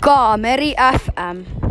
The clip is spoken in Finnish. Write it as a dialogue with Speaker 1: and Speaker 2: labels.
Speaker 1: Kaameri FM.